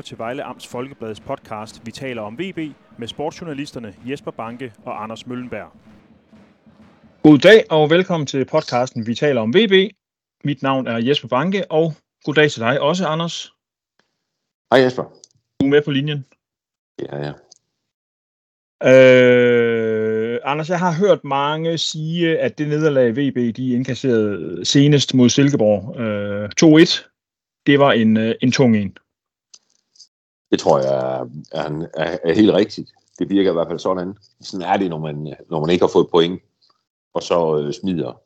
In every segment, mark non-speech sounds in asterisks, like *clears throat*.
lytter til Vejle Amts Folkebladets podcast Vi taler om VB med sportsjournalisterne Jesper Banke og Anders Møllenberg. God dag og velkommen til podcasten Vi taler om VB. Mit navn er Jesper Banke, og god dag til dig også, Anders. Hej Jesper. Du er med på linjen. Ja, ja. Øh, Anders, jeg har hørt mange sige, at det nederlag VB de indkasserede senest mod Silkeborg øh, 2-1, det var en, øh, en tung en. Det tror jeg er, er, er, er helt rigtigt. Det virker i hvert fald sådan. Sådan er det, når man, når man ikke har fået point, og så øh, smider,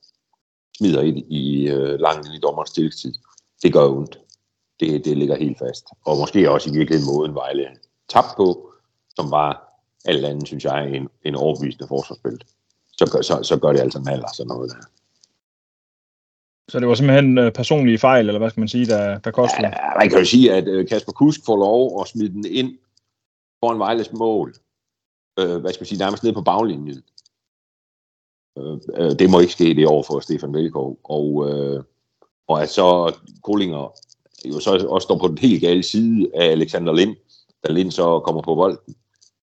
smider ind i øh, langt ind i dommerens tilstid. Det gør ondt. Det, det ligger helt fast. Og måske også i virkeligheden måden Vejle tabt på, som var alt andet, synes jeg, en, en overbevisende forsvarsspil. Så, gør, så, så gør det altså maler, sådan noget der. Så det var simpelthen øh, personlige fejl, eller hvad skal man sige, der, der kostede? Ja, man kan jo sige, at øh, Kasper Kusk får lov at smide den ind foran Vejles mål. Øh, hvad skal man sige, nærmest ned på baglinjen. Øh, øh det må ikke ske det over for Stefan Velgaard. Og, øh, og at så Kolinger jo så også står på den helt gale side af Alexander Lind, da Lind så kommer på bolden.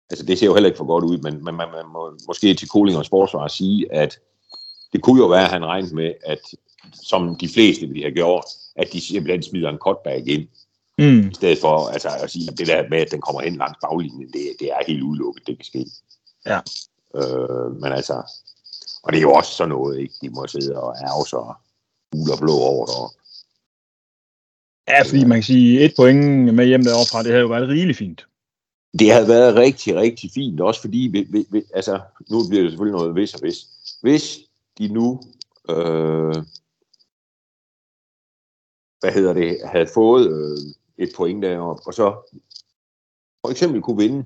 Altså det ser jo heller ikke for godt ud, men man, man, man må måske til Kollingers forsvar sige, at det kunne jo være, at han regnede med, at som de fleste vi har gjort, at de simpelthen smider en cutback ind. Mm. I stedet for altså, at sige, at det der med, at den kommer hen langs baglinjen, det, det er helt udelukket, det kan ske. Ja. Øh, men altså, og det er jo også sådan noget, ikke? De må sidde og ærge så gul og blå over deroppe. Ja, fordi man kan sige, et point med hjem derovre fra, det havde jo været rigeligt fint. Det havde været rigtig, rigtig fint, også fordi, vi, vi, vi, altså, nu bliver det selvfølgelig noget hvis og hvis. Hvis de nu øh, hvad hedder det, havde fået øh, et point deroppe, og så for eksempel kunne vinde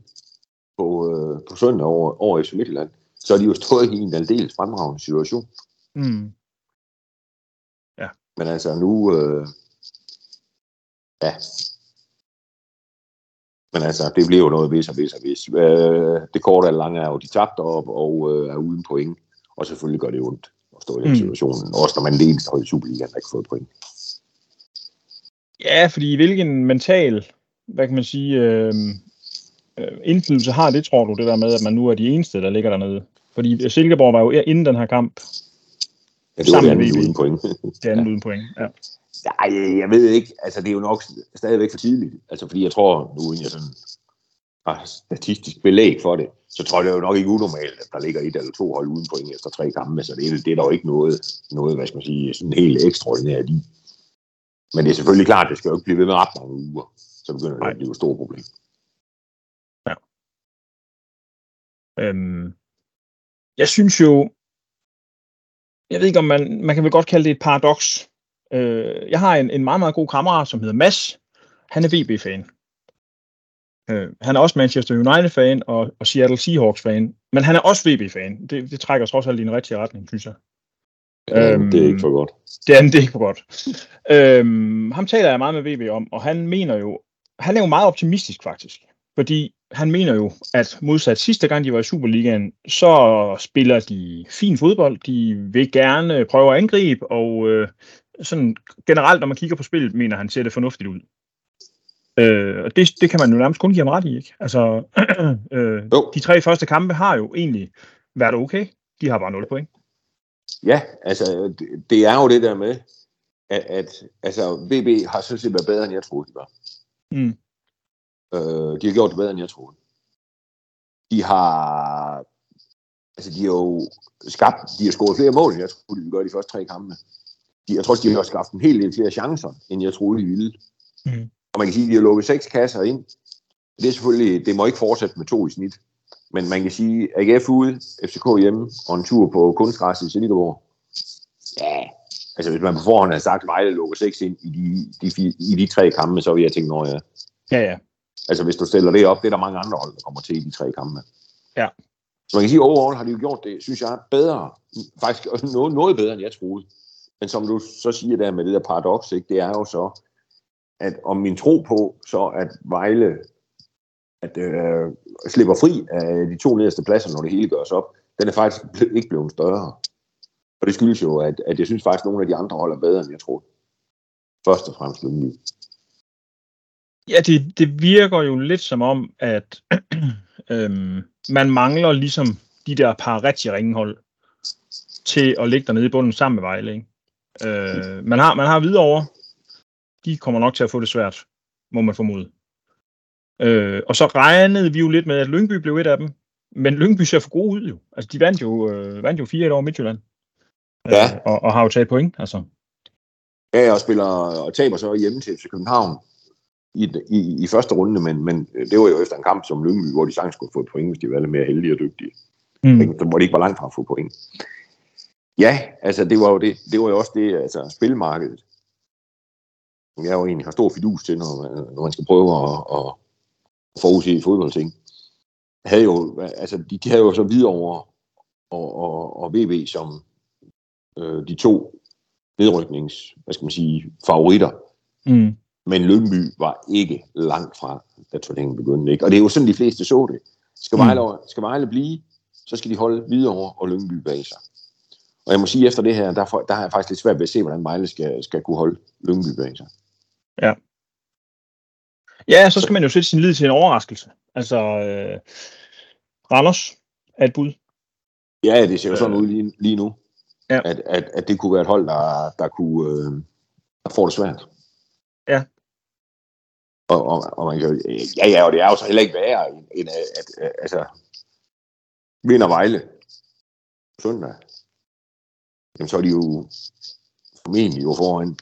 på, øh, på søndag over, over FC Midtjylland, så er de jo stået i en aldeles fremragende situation. Mm. Ja. Men altså nu, øh, ja, men altså, det bliver jo noget hvis og hvis og hvis. Øh, det korte og lange er jo, de tabte op og øh, er uden point. Og selvfølgelig gør det ondt at stå i den mm. situation. Også når man er det eneste hold i Superligaen, der ikke har fået point. Ja, fordi hvilken mental, hvad kan man sige, øh, øh, indflydelse har det, tror du, det der med, at man nu er de eneste, der ligger dernede? Fordi Silkeborg var jo inden den her kamp. Ja, det var *laughs* det andet uden point. det andet ja. uden point, ja. Nej, jeg ved ikke. Altså, det er jo nok stadigvæk for tidligt. Altså, fordi jeg tror, nu jeg sådan har statistisk belæg for det, så tror jeg, det er jo nok ikke unormalt, at der ligger et eller to hold uden point efter tre kampe, så det er, det er der jo ikke noget, noget, hvad skal man sige, sådan helt ekstraordinært i. Men det er selvfølgelig klart, at det skal jo ikke blive ved med ret mange uger, så begynder det at blive et stort problem. Ja. Øhm, jeg synes jo, jeg ved ikke om man, man kan vel godt kalde det et paradoks. Øh, jeg har en, en meget, meget god kammerat, som hedder Mads. Han er VB-fan. Øh, han er også Manchester United-fan og, og Seattle Seahawks-fan. Men han er også VB-fan. Det, det trækker trods alt i en rigtig retning, synes jeg. Ja, øhm, det er ikke for godt. Det er, det er ikke for godt. øhm, ham taler jeg meget med VB om, og han mener jo, han er jo meget optimistisk faktisk. Fordi han mener jo, at modsat sidste gang, de var i Superligaen, så spiller de fin fodbold. De vil gerne prøve at angribe, og øh, sådan generelt, når man kigger på spillet, mener han, ser det fornuftigt ud. Øh, og det, det kan man jo nærmest kun give ham ret i, ikke? Altså, *clears throat* øh, de tre første kampe har jo egentlig været okay. De har bare 0 point. Ja, altså, det, det er jo det der med, at, at altså, VB har sådan set været bedre, end jeg troede, de var. Mm. Øh, de har gjort det bedre, end jeg troede. De har, altså, de har jo skabt, de har scoret flere mål, end jeg troede, de ville gøre de første tre kampe de, jeg tror, de har skabt en hel del flere chancer, end jeg troede, de ville. Mm. Og man kan sige, at de har lukket seks kasser ind. Det er selvfølgelig, det må ikke fortsætte med to i snit. Men man kan sige, AGF ude, FCK hjemme, og en tur på kunstgræs i Silkeborg. Ja, altså hvis man på forhånd havde sagt, at Vejle lukker seks ind i de, de, i de tre kampe, så ville jeg tænke, når ja. Ja, ja. Altså hvis du stiller det op, det er der mange andre hold, der kommer til i de tre kampe. Ja. Så man kan sige, at overall har de jo gjort det, synes jeg, bedre. Faktisk noget, noget bedre, end jeg troede. Men som du så siger der med det der paradoks, ikke, det er jo så, at om min tro på, så at Vejle at, øh, slipper fri af de to nederste pladser, når det hele gøres op, den er faktisk ikke blevet større. Og det skyldes jo, at, at jeg synes faktisk, at nogle af de andre holder bedre, end jeg troede. Først og fremmest Lyngby. Ja, det, det virker jo lidt som om, at *clears throat* øhm, man mangler ligesom de der par rigtig ringhold til at ligge dernede i bunden sammen med Vejle. Ikke? Øh, man har, man har videre over. De kommer nok til at få det svært, må man formode. Øh, og så regnede vi jo lidt med, at Lyngby blev et af dem. Men Lyngby ser for gode ud jo. Altså, de vandt jo, øh, vandt jo 4 over Midtjylland. Ja. Øh, og, og har jo taget point, altså. Ja, og spiller og taber så hjemme til, til København i, i, i første runde, men, men det var jo efter en kamp som Lyngby, hvor de sagtens skulle få et point, hvis de var lidt mere heldige og dygtige. Mm. Hvor de ikke var langt fra at få point. Ja, altså det var jo, det, det var jo også det, altså spilmarkedet. Jeg jo egentlig har stor fidus til, når, når man skal prøve at, at forudse fodboldting. Havde jo, altså de, de havde jo så videre over og, og, og VB som øh, de to nedryknings, hvad skal man sige, favoritter. Mm. Men Lyngby var ikke langt fra, da turneringen begyndte. Ikke? Og det er jo sådan, de fleste så det. Skal Vejle, mm. skal Vejle blive, så skal de holde videre og Lyngby bag sig. Og jeg må sige, efter det her, der, der har jeg faktisk lidt svært ved at se, hvordan Vejle skal, skal kunne holde Lyngby bag sig. Ja. Ja, så skal man jo sætte sin lid til en overraskelse. Altså, øh, Randers er et bud. Ja, det ser jo sådan ud lige, lige nu. Ja. At, at, at det kunne være et hold, der, der kunne øh, der får det svært. Ja. Og, og, og man kan ja, ja, og det er jo så heller ikke værre, end, end at, at, at altså, vinder Vejle søndag, jamen så er de jo formentlig jo foran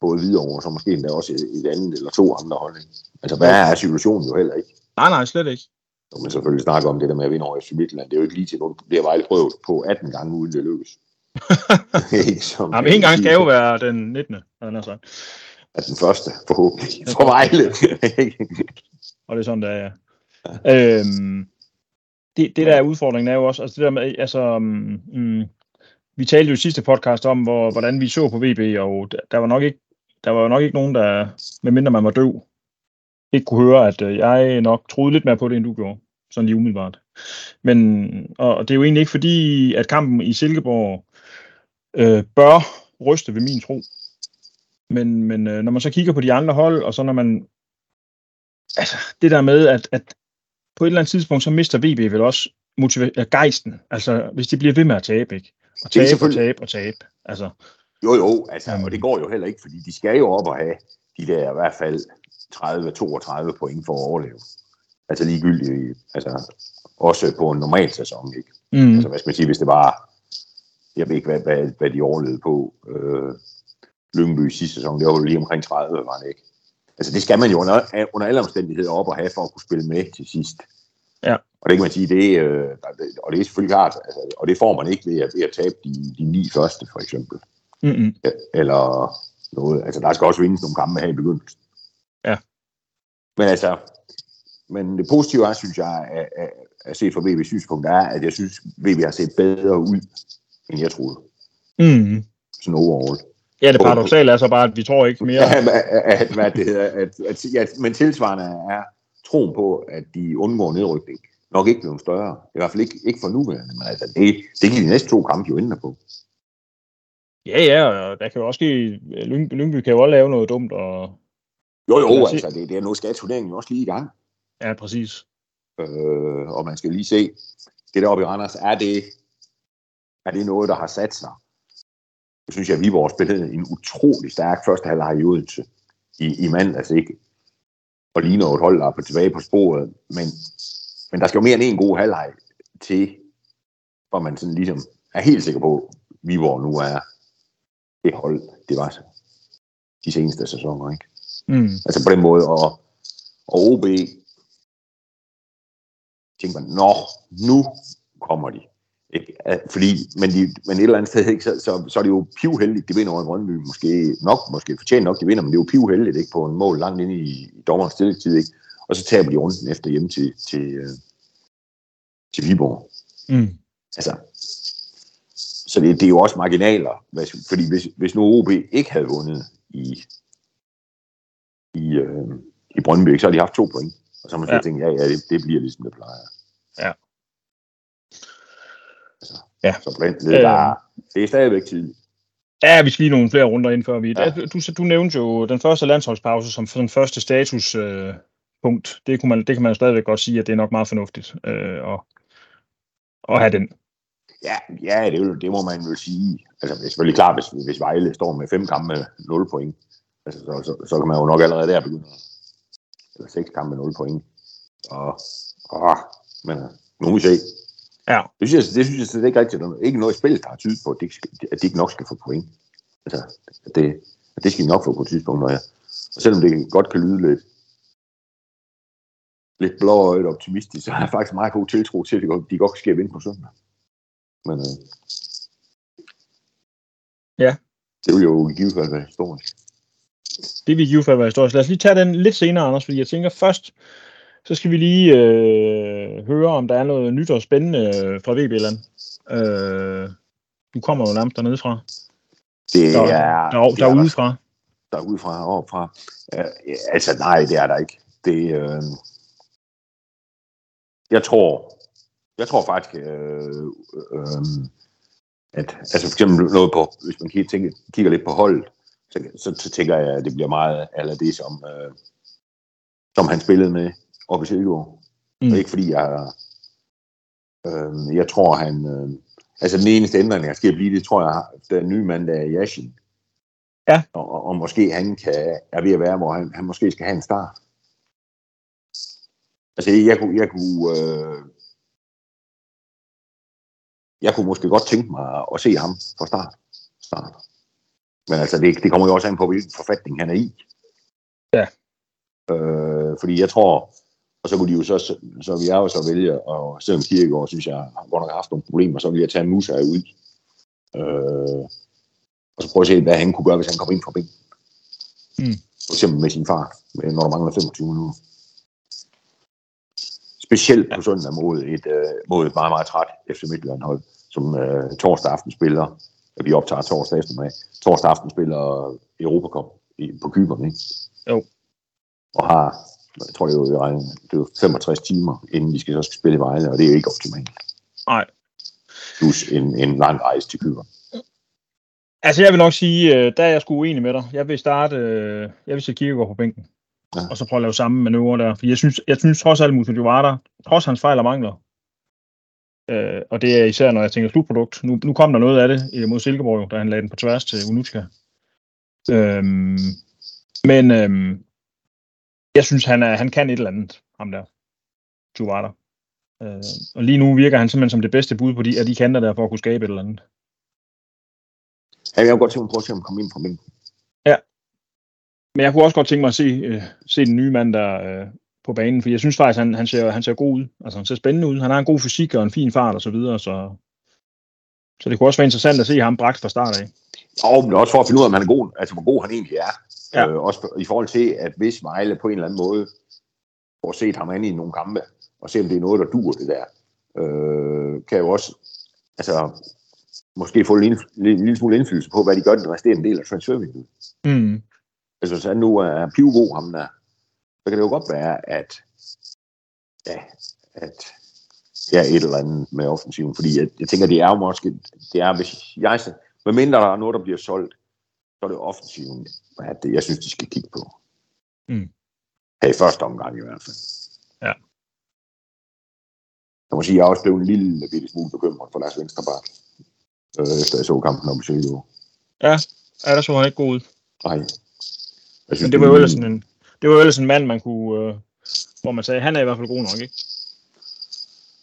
både videre over, så måske endda også et, et andet eller to andre hold. Ikke? Altså, hvad er situationen jo heller ikke? Nej, nej, slet ikke. Og man selvfølgelig snakker om det der med at vinde over FC Midtjylland. Det er jo ikke lige til, nu bliver Vejle prøvet på 18 gange, uden det lykkes. *laughs* ikke som Jamen, en gang skal jo være den 19. Eller sådan. Er den første, forhåbentlig, for Vejle. *laughs* og det er sådan, det er, ja. ja. Øhm, det, det der er udfordringen er jo også, altså det der med, altså, mm, vi talte jo i sidste podcast om, hvor, hvordan vi så på VB, og der, der var nok ikke, der var nok ikke nogen, der, medmindre man var døv, ikke kunne høre, at øh, jeg nok troede lidt mere på det, end du gjorde. Sådan lige umiddelbart. Men, og det er jo egentlig ikke fordi, at kampen i Silkeborg øh, bør ryste ved min tro. Men, men øh, når man så kigger på de andre hold, og så når man... Altså, det der med, at, at på et eller andet tidspunkt, så mister VB vel også motiva- gejsten. Altså, hvis de bliver ved med at tabe, ikke? Og tabe og tabe og tabe. Altså, jo, jo, altså, og det går jo heller ikke, fordi de skal jo op og have de der i hvert fald 30-32 point for at overleve. Altså ligegyldigt, altså også på en normal sæson, ikke? Mm. Altså hvad skal man sige, hvis det var, jeg ved ikke, hvad, hvad, hvad de overlevede på, øh, Lyngby sidste sæson, det var jo lige omkring 30, var det ikke? Altså det skal man jo under, under alle omstændigheder op og have for at kunne spille med til sidst. Ja. Og det kan man sige, det, øh, og det er selvfølgelig klart, altså, og det får man ikke ved at, ved at tabe de, de ni første, for eksempel. Mm-hmm. Eller noget. Altså, der skal også vindes nogle kampe her i begyndelsen. Ja. Men altså, men det positive er, synes jeg, at, at, at se fra VB's synspunkt, er, at jeg synes, VB har set bedre ud, end jeg troede. Mm. Sådan overall. Ja, det paradoxale er så bare, at vi tror ikke mere. *laughs* Ja, at, hvad det hedder, at, at, ja, men tilsvarende er troen på, at de undgår nedrykning, nok ikke blevet større. I hvert fald ikke, ikke for nuværende, men altså, det, det kan de næste to kampe jo ændre på. Ja, ja, og der kan jo også ske, Lyngby, Lyngby kan jo også lave noget dumt. Og... Jo, jo, altså, det, det er nu skal turneringen også lige i gang. Ja, præcis. Øh, og man skal lige se, det der oppe i Randers, er det, er det noget, der har sat sig? Jeg synes, at Viborg spillede en utrolig stærk første halvleg i Odense i, i mandags, ikke? Og ligner et hold, der er på tilbage på sporet. Men, men der skal jo mere end en god halvleg til, hvor man sådan ligesom er helt sikker på, at Viborg nu er det hold, det var de seneste sæsoner, ikke? Mm. Altså på den måde, og, og OB tænker man, nå, nu kommer de. Ikke? Fordi, men, de, men et eller andet sted, ikke, så, så, så er det jo pivheldigt, de vinder over Brøndby. Måske nok, måske fortjent nok, de vinder, men det er jo pivheldigt ikke, på en mål langt inde i, i dommerens stillingstid. Ikke? Og så taber de runden efter hjem til, til, øh, til Viborg. Mm. Altså, så det, det er jo også marginaler, fordi hvis, hvis nu OB ikke havde vundet i, i, øh, i Brøndby, så har de haft to point. Og så har man ja. tænkt, ja, ja, det, det bliver ligesom det plejer. Ja. Altså, ja. Så på den led, der, det er stadigvæk tidligt. Ja, vi skal lige nogle flere runder ind, før vi... Ja. Du, du nævnte jo den første landsholdspause som den første statuspunkt. Øh, punkt. det, kunne man, det kan man jo stadigvæk godt sige, at det er nok meget fornuftigt øh, at, at have den. Ja, ja det, det må man vel sige. Altså, det er selvfølgelig klart, hvis, hvis Vejle står med fem kampe med 0 point, altså, så, så, så, kan man jo nok allerede der begynde. Eller seks kampe med 0 point. Og, og men øh, nu må vi se. Ja. Det synes jeg, det synes jeg slet ikke rigtigt. Der er ikke noget i spillet, der har tydet på, at de, ikke at de ikke nok skal få point. Altså, at det, at det skal de nok få på et tidspunkt. Og, ja. og selvom det godt kan lyde lidt, lidt blåøjet optimistisk, så har jeg faktisk meget god tiltro til, at de godt, de godt skal vinde på søndag. Men øh, Ja. det vil jo i givet fald være historisk. Det vil i givet fald være historisk. Lad os lige tage den lidt senere, Anders, fordi jeg tænker først, så skal vi lige øh, høre, om der er noget nyt og spændende øh, fra VB-land. Øh, du kommer jo nærmest dernede fra. Det Der, er, der, der, er derude fra. der udefra og opfra. Uh, altså nej, det er der ikke. Det, øh, jeg tror, jeg tror faktisk, øh, øh, at altså for eksempel noget på, hvis man kigger, tænker, kigger lidt på holdet, så, så, så tænker jeg, at det bliver meget af det, som, øh, som han spillede med oppe i Silkeborg. Mm. Mm. Ikke fordi jeg, øh, jeg tror han, øh, altså den eneste ændring, der skal blive, det tror jeg, den nye mand, der er Yashin. Ja. Og, og, og måske han kan, er ved at være, hvor han, han måske skal have en start. Altså jeg kunne, jeg kunne, øh, jeg kunne måske godt tænke mig at se ham fra start. start. Men altså, det, det kommer jo også an på, hvilken forfatning han er i. Ja. Øh, fordi jeg tror, og så kunne de jo så, så, vi er jo så vælge, og selvom Kirkegaard synes jeg har godt nok haft nogle problemer, så vil jeg tage Musa ud. Øh, og så prøve at se, hvad han kunne gøre, hvis han kom ind fra bænken. Mm. For eksempel med sin far, når der mangler 25 minutter. Specielt på søndag mod et, øh, mod et meget, meget træt FC Midtjylland hold, som øh, torsdag aften spiller, at vi optager torsdag eftermiddag, torsdag aften spiller Europacup på Kyberne, ikke? Jo. Og har, jeg tror det er jo, det er jo 65 timer, inden vi skal så skal spille i Vejle, og det er jo ikke optimalt. Nej. Plus en, en lang rejse til Kyberne. Altså, jeg vil nok sige, øh, der er jeg sgu uenig med dig. Jeg vil starte, øh, jeg vil sætte Kirkegaard på bænken. Ja. Og så prøve at lave samme manøvre der. For jeg synes, jeg synes trods alt, Musa Jovara, trods hans fejl og mangler, øh, og det er især, når jeg tænker slutprodukt. Nu, nu kom der noget af det øh, mod Silkeborg, da han lagde den på tværs til Unuchka. Øhm, men øhm, jeg synes, han, er, han kan et eller andet, ham der. Jovara. Øh, og lige nu virker han simpelthen som det bedste bud på de, af de kanter der, for at kunne skabe et eller andet. Ja, jeg kunne godt tænke mig at prøve at se, om han kommer ind fra bænken. Men jeg kunne også godt tænke mig at se, øh, se den nye mand der øh, på banen, for jeg synes faktisk, han, han, ser, han ser god ud. Altså, han ser spændende ud. Han har en god fysik og en fin fart og så videre, så, så det kunne også være interessant at se ham bragt fra start af. Og men også for at finde ud af, om han er god, altså hvor god han egentlig er. Ja. Øh, også i forhold til, at hvis Vejle på en eller anden måde får set ham an i nogle kampe, og se om det er noget, der dur det der, øh, kan jo også altså, måske få en lille, lille, lille smule indflydelse på, hvad de gør den resterende del af transfervinduet. Mm. Altså hvis han nu er pivgod ham der, så kan det jo godt være, at ja, at ja, et eller andet med offensiven, fordi jeg, jeg tænker, det er jo måske, det er, hvis jeg, med mindre der er noget, der bliver solgt, så er det offensiven, at det, jeg synes, de skal kigge på. Mm. Her i første omgang i hvert fald. Ja. Jeg må sige, jeg er også blevet en lille bitte smule bekymret for Lars Venstrebak, øh, efter jeg så kampen om Silkeborg. Ja, der så han ikke god ud. Nej. Synes, Men det var jo ellers sådan en, det var jo ellers en mand, man kunne, øh, hvor man sagde, han er i hvert fald god nok, ikke?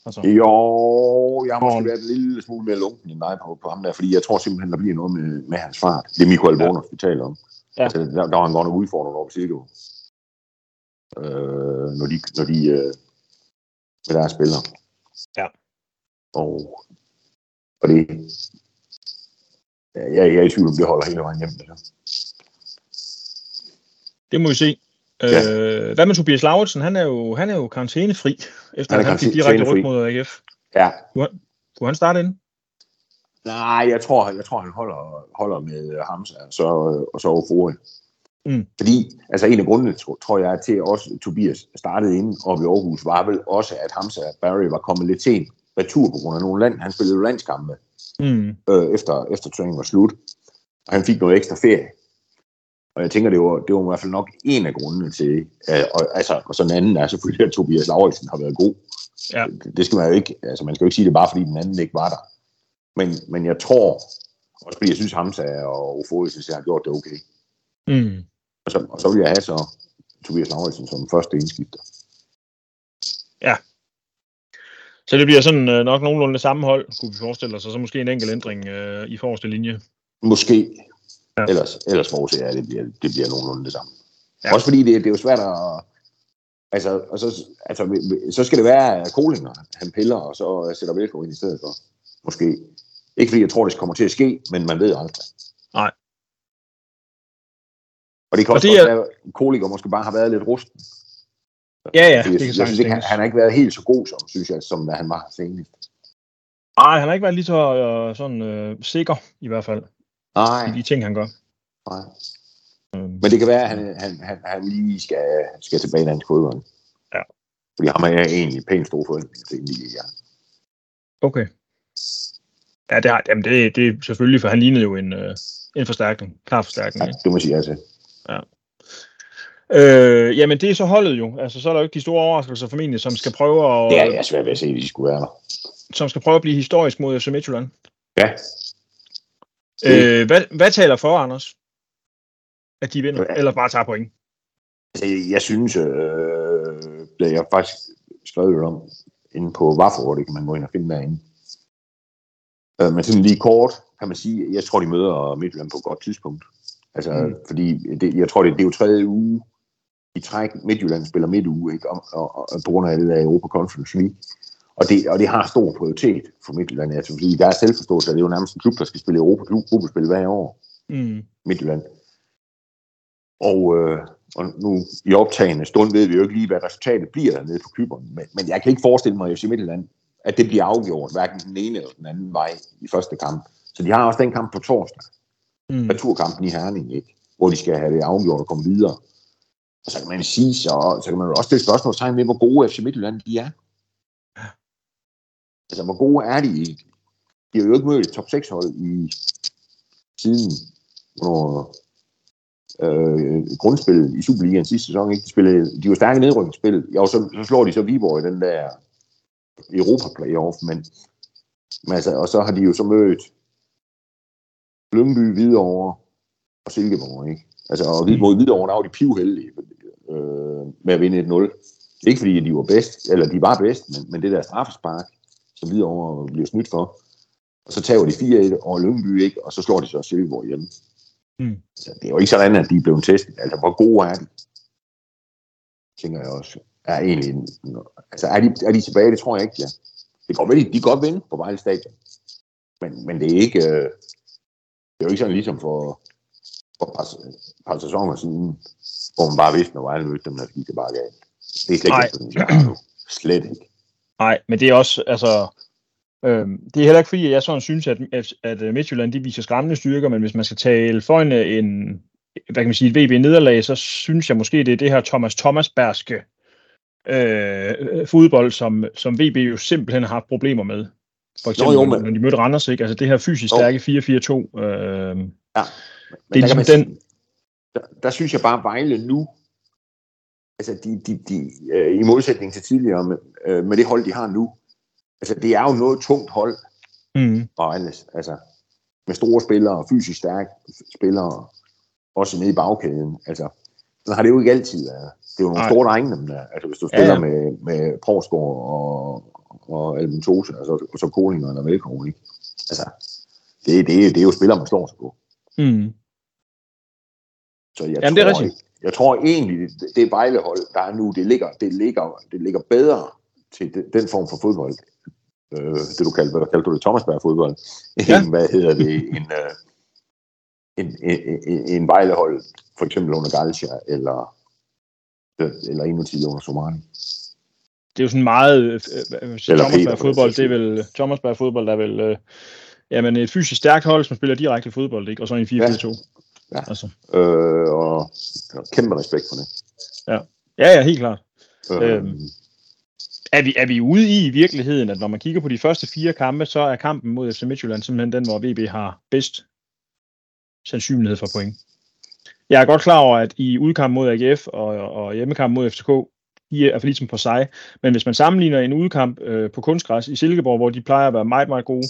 Altså, Jo, jeg har måske været en lille smule mere lunken end dig på, på ham der, fordi jeg tror simpelthen, der bliver noget med, med hans fart. Det er Michael Ja. Bonus, vi taler om. Ja. Altså, der, der var han godt nok udfordret over Silkeborg. Øh, når de, når de øh, med deres spillere. Ja. Og, og det, ja, jeg, jeg er i tvivl om, det holder hele vejen hjem. Det her. Det må vi se. Ja. Øh, hvad med Tobias Lauritsen? Han er jo, han er jo karantænefri, efter Han han, han fik direkte ryg mod AGF. Ja, Kunne han starte ind? Nej, jeg tror, jeg tror han holder, holder med Hamza og så, og så Ofori. Mm. Fordi, altså en af grundene, tro- tror jeg, til også Tobias startede inde oppe i Aarhus, var vel også, at Hamza Barry var kommet lidt sent retur på grund af nogle land. Han spillede jo landskampe Mm. øh, efter, efter træningen var slut. Og han fik noget ekstra ferie. Og jeg tænker, det var, det var i hvert fald nok en af grundene til, øh, og, altså, og så den anden er selvfølgelig, at Tobias Lauritsen har været god. Ja. Det, skal man jo ikke, altså man skal jo ikke sige det bare, fordi den anden ikke var der. Men, men jeg tror, også fordi jeg synes, Hamza og Oforius har gjort det okay. Mm. Og så, og så vil jeg have så Tobias Lauritsen som første indskifter. Så det bliver sådan øh, nok nogenlunde samme hold, kunne vi forestille os, og så måske en enkelt ændring øh, i forreste linje. Måske. Ja. Ja. Ellers, ellers jeg, at det bliver, det bliver nogenlunde det samme. Ja. Ja. Også fordi det, det er jo svært at... Altså, og så, altså, så skal det være at Kolinger, han piller, og så sætter Velko ind i stedet for. Måske. Ikke fordi jeg tror, det kommer til at ske, men man ved aldrig. Nej. Og det kan Og også det er- være, at Kolinger måske bare har været lidt rusten. Ja, ja, Fordi det jeg, kan jeg synes ikke, han, han har ikke været helt så god, som, synes jeg, som han var senest. Nej, han har ikke været lige så øh, sådan øh, sikker, i hvert fald, Nej, de ting, han gør. nej. Øhm, Men det kan være, at han, han, han, han lige skal, skal tilbage i dansk fodbold. Ja. Fordi ham er jeg egentlig pænt stor forventning til lige ja. Okay. Ja, det, har, jamen det, det er selvfølgelig, for han lignede jo en, øh, en forstærkning. Klar forstærkning. ja, det må sige altså. Øh, jamen, det er så holdet jo. Altså, så er der jo ikke de store overraskelser formentlig, som skal prøve at, Det er jeg svært ved at se, at de skulle være der. som skal prøve at blive historisk mod FC Midtjylland. Ja, Øh, hvad, hvad taler for, Anders? At de vinder, Ja. eller bare tager point? altså, jeg synes, øh, det jeg faktisk skrevet om inde på Vaffor, det kan man gå ind og finde derinde. Øh, men sådan lige kort, kan man sige, jeg tror, de møder Midtjylland på et godt tidspunkt. Altså, Mm. fordi det, jeg tror, det, det er jo tredje uge i træk, Midtjylland spiller midtuge, ikke? Og, og, og, på grund af det der Europa Conference League. Og det, og det har stor prioritet for Midtjylland. Altså, fordi der er selvforståelse, at det er jo nærmest en klub, der skal spille Europa gruppespil hver år. Mm. Midtjylland. Og, øh, og nu i optagende stund ved vi jo ikke lige, hvad resultatet bliver dernede på Kyberen. Men, men jeg kan ikke forestille mig, at FC Midtjylland, at det bliver afgjort, hverken den ene eller den anden vej i første kamp. Så de har også den kamp på torsdag, Mm. returkampen i Herning, ikke? hvor de skal have det afgjort og komme videre. Og så kan man sige, så, så kan man jo også stille spørgsmålstegn med, hvor gode FC Midtjylland de er. Altså, hvor gode er de egentlig? De har jo ikke mødt et top 6 hold i siden, hvornår øh, grundspillet i Superligaen sidste sæson. Ikke? De, spillede, de var stærke. Ja, og så, så slår de så Viborg i den der Europa playoff, men, men altså, og så har de jo så mødt Lyngby, Hvidovre og Silkeborg, ikke? Altså, og Hvid- mod Hvidovre, der var de pivheldige øh, med at vinde 1-0. Ikke fordi de var bedst, eller de var bedst, men, men det der straffespark, som Hvidovre bliver snydt for, og så tager de 4-1 over Lyngby, ikke? Og så slår de så Silkeborg hjemme. Mm. Så det er jo ikke sådan, at de er blevet testet. Altså, hvor gode er de? Tænker jeg også. Er egentlig, en- altså, er de, er de tilbage? Det tror jeg ikke, ja. Det går vel, de kan godt vinde på Vejle Stadion. Men, men det er ikke, øh, det er jo ikke sådan ligesom for, for et par, par sæsoner siden, hvor man bare vidste, når Vejle mødte dem, at de gik det bare galt. Det er slet ikke sådan. Slet ikke. Nej, men det er også, altså, øh, det er heller ikke fordi, at jeg sådan synes, at, at, øh, Midtjylland, de viser skræmmende styrker, men hvis man skal tale for en, en hvad kan man sige, et VB-nederlag, så synes jeg måske, det er det her Thomas Thomasbergske øh, fodbold, som, som VB jo simpelthen har haft problemer med. For eksempel, jo, jo, men- når de mødte Randers, ikke? Altså det her fysisk stærke 4-4-2. Øh, Men Det er der, ligesom man den- Der, der synes jeg bare, at Vejle nu, altså de, de, de, øh, i modsætning til tidligere, med, øh, med det hold, de har nu, altså det er jo noget tungt hold, mm, Vejle, altså med store spillere, fysisk stærke spillere, også nede i bagkæden, altså sådan har det jo ikke altid været. Det er jo nogle Nej. store drenge, dem der. Altså hvis du Ja, spiller ja. med, med Porsgaard og, og Albentosa, og så, og så Kolinger og Velkommen, ikke? Altså, det, det, det er jo spillere, man slår sig på. mm, Så jeg Jamen, det er tror, rigtigt. Jeg tror egentlig, det, det Vejlehold, der er nu, det ligger, det ligger, det ligger bedre til den, den form for fodbold. Øh, det du kaldte, hvad kaldte du det, Thomasberg fodbold. Ja. End, hvad hedder det, en, øh, en, en, en, en Vejlehold, for eksempel under Galcia, eller, eller endnu tidligere under Somani. det er jo sådan meget øh, øh, Thomasberg fodbold, det er vel Thomasberg fodbold, der er vel øh, jamen et fysisk stærkt hold, som spiller direkte fodbold, ikke? Og så en 4-4-2. Ja. Altså, Øh, og, og kæmpe respekt for det. ja, ja, helt klart. Øh, Øhm. Er vi, er vi ude i i virkeligheden, at når man kigger på de første fire kampe, så er kampen mod FC Midtjylland simpelthen den, hvor VB har bedst sandsynlighed for point. Jeg er godt klar over, at i udkamp mod AGF og, og hjemmekamp mod FCK, de er for ligesom på sig. Men hvis man sammenligner en udkamp øh, på kunstgræs i Silkeborg, hvor de plejer at være meget, meget gode,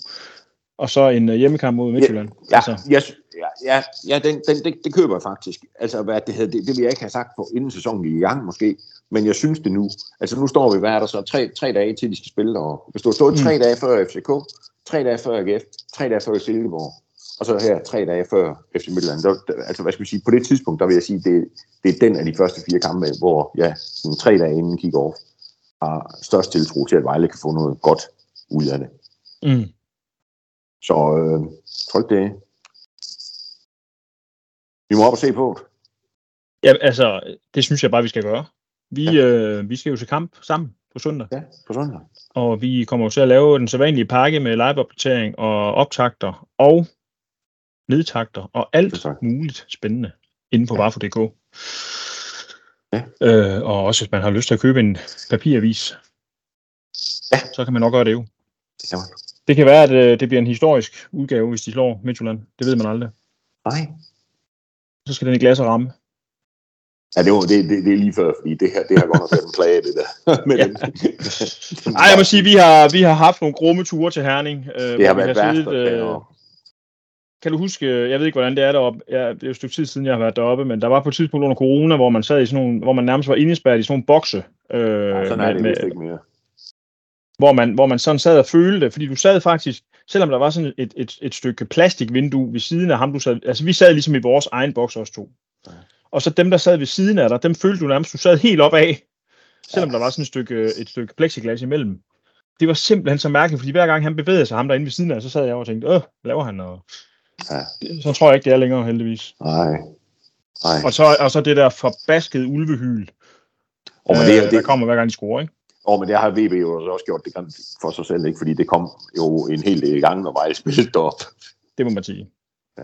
og så en øh, hjemmekamp mod Midtjylland. Ja, altså. ja, ja, ja, ja den, den, det, det køber jeg faktisk. Altså, hvad det, hedder, det, det vil jeg ikke have sagt på inden sæsonen gik i gang måske, men jeg synes det nu. Altså, nu står vi, hvad er der så, tre, tre dage til, de skal spille, og hvis du har stået mm. tre dage før FCK, tre dage før AGF, tre dage før Silkeborg, og så her tre dage før FC Midtjylland. Der, der, altså, hvad skal vi sige, på det tidspunkt, der vil jeg sige, det, det er den af de første fire kampe, hvor ja, sådan tre dage inden kick-off, har størst tiltro til, at Vejle kan få noget godt ud af det. Mm. Så øh, tryk det. Vi må op og se på det. Ja, altså, det synes jeg bare, vi skal gøre. Vi, ja. øh, vi skal jo se kamp sammen på søndag. Ja, på søndag. Og vi kommer til at lave den sædvanlige pakke med live-opdatering og optakter og nedtakter og alt muligt spændende inde på ja. Barfo.dk. Ja. Øh, og også hvis man har lyst til at købe en papiravis, ja. så kan man nok gøre det jo. Det kan man. Det kan være, at øh, det bliver en historisk udgave, hvis de slår Midtjylland. Det ved man aldrig. Nej. Så skal den i glas og ramme. Ja, det, var, det, det, det er lige før, fordi det her, det har godt nok været en plage, det der. *laughs* Men, ja. den, *laughs* Ej, jeg må sige, vi har, vi har haft nogle grumme ture til Herning. Øh, det har været værst. Øh, kan du huske, jeg ved ikke, hvordan det er deroppe, ja, det er jo et stykke tid siden, jeg har været deroppe, men der var på et tidspunkt under corona, hvor man sad i sådan nogle, hvor man nærmest var indespærret i sådan nogle bokse. Øh, ja, sådan med, er det med, ikke mere hvor man, hvor man sådan sad og følte, fordi du sad faktisk, selvom der var sådan et, et, et stykke plastikvindue ved siden af ham, du sad, altså vi sad ligesom i vores egen boks også to. Ja. Og så dem, der sad ved siden af dig, dem følte du nærmest, du sad helt op af, selvom ja. der var sådan et stykke, et stykke plexiglas imellem. Det var simpelthen så mærkeligt, fordi hver gang han bevægede sig ham derinde ved siden af, så sad jeg og tænkte, øh, laver han? Og ja. Så tror jeg ikke, det er længere, heldigvis. Nej. Nej. Og, så, og så det der forbaskede ulvehyl, oh, men det, øh, det, der kommer hver gang de scorer, ikke? Og men det har VB jo også gjort det for sig selv, ikke? fordi det kom jo en hel del gange, når Vejle spillede derop. Det må man sige. Ja.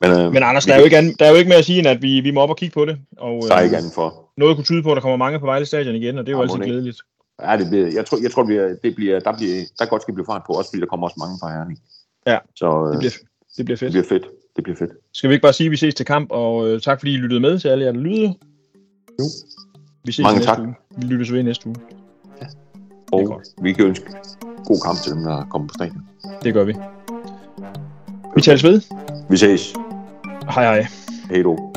Men, øh, men Anders, der er, jo ikke an, der er jo ikke mere at sige, end at vi, vi må op og kigge på det. Og, der er ikke andet for. Noget kunne tyde på, at der kommer mange på Vejle Stadion igen, og det er jo ja, altid glædeligt. Ja, det bliver, jeg tror, jeg tror det bliver, det bliver, der, bliver, der godt skal blive fart på, også fordi der kommer også mange fra Herning. Ja, Så, øh, det, bliver, det bliver fedt. Det bliver fedt. Det bliver fedt. Skal vi ikke bare sige, at vi ses til kamp, og øh, tak fordi I lyttede med til alle jer, der lyttede. Jo. Vi ses Mange tak. Uge. Vi lyttes ved næste uge. Ja. Og vi kan ønske god kamp til dem, der kommer på stadion. Det gør vi. Vi tales ved. Vi ses. Hej hej. Hej du.